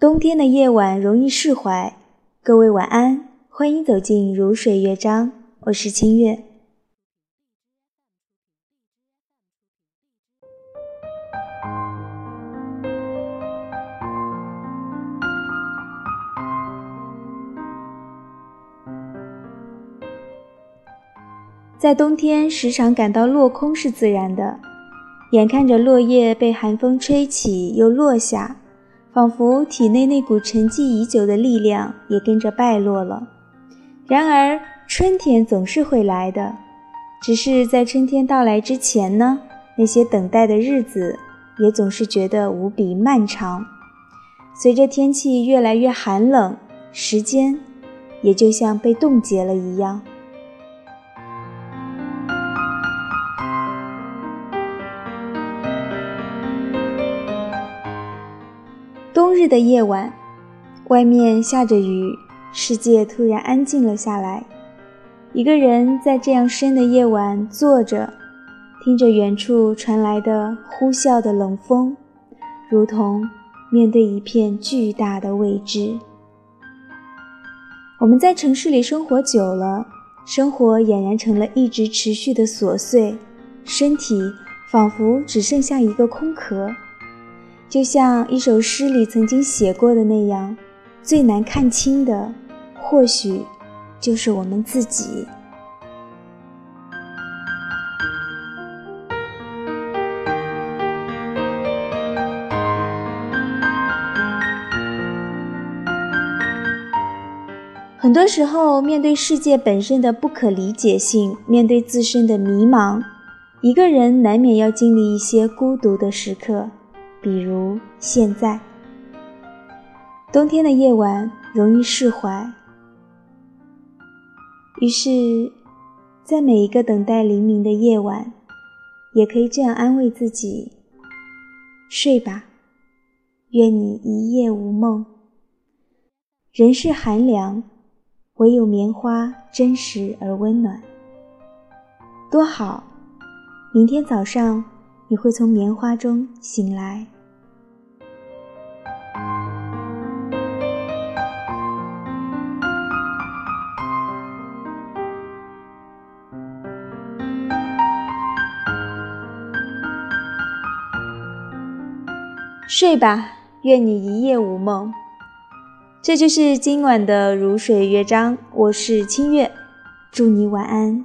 冬天的夜晚容易释怀，各位晚安，欢迎走进如水乐章，我是清月。在冬天，时常感到落空是自然的，眼看着落叶被寒风吹起又落下，仿佛体内那股沉寂已久的力量也跟着败落了。然而，春天总是会来的，只是在春天到来之前呢，那些等待的日子也总是觉得无比漫长。随着天气越来越寒冷，时间也就像被冻结了一样。冬日的夜晚，外面下着雨，世界突然安静了下来。一个人在这样深的夜晚坐着，听着远处传来的呼啸的冷风，如同面对一片巨大的未知。我们在城市里生活久了，生活俨然成了一直持续的琐碎，身体仿佛只剩下一个空壳。就像一首诗里曾经写过的那样，最难看清的，或许就是我们自己。很多时候，面对世界本身的不可理解性，面对自身的迷茫，一个人难免要经历一些孤独的时刻。比如现在，冬天的夜晚容易释怀，于是，在每一个等待黎明的夜晚，也可以这样安慰自己：睡吧，愿你一夜无梦。人世寒凉，唯有棉花真实而温暖。多好，明天早上。你会从棉花中醒来。睡吧，愿你一夜无梦。这就是今晚的如水乐章，我是清月，祝你晚安。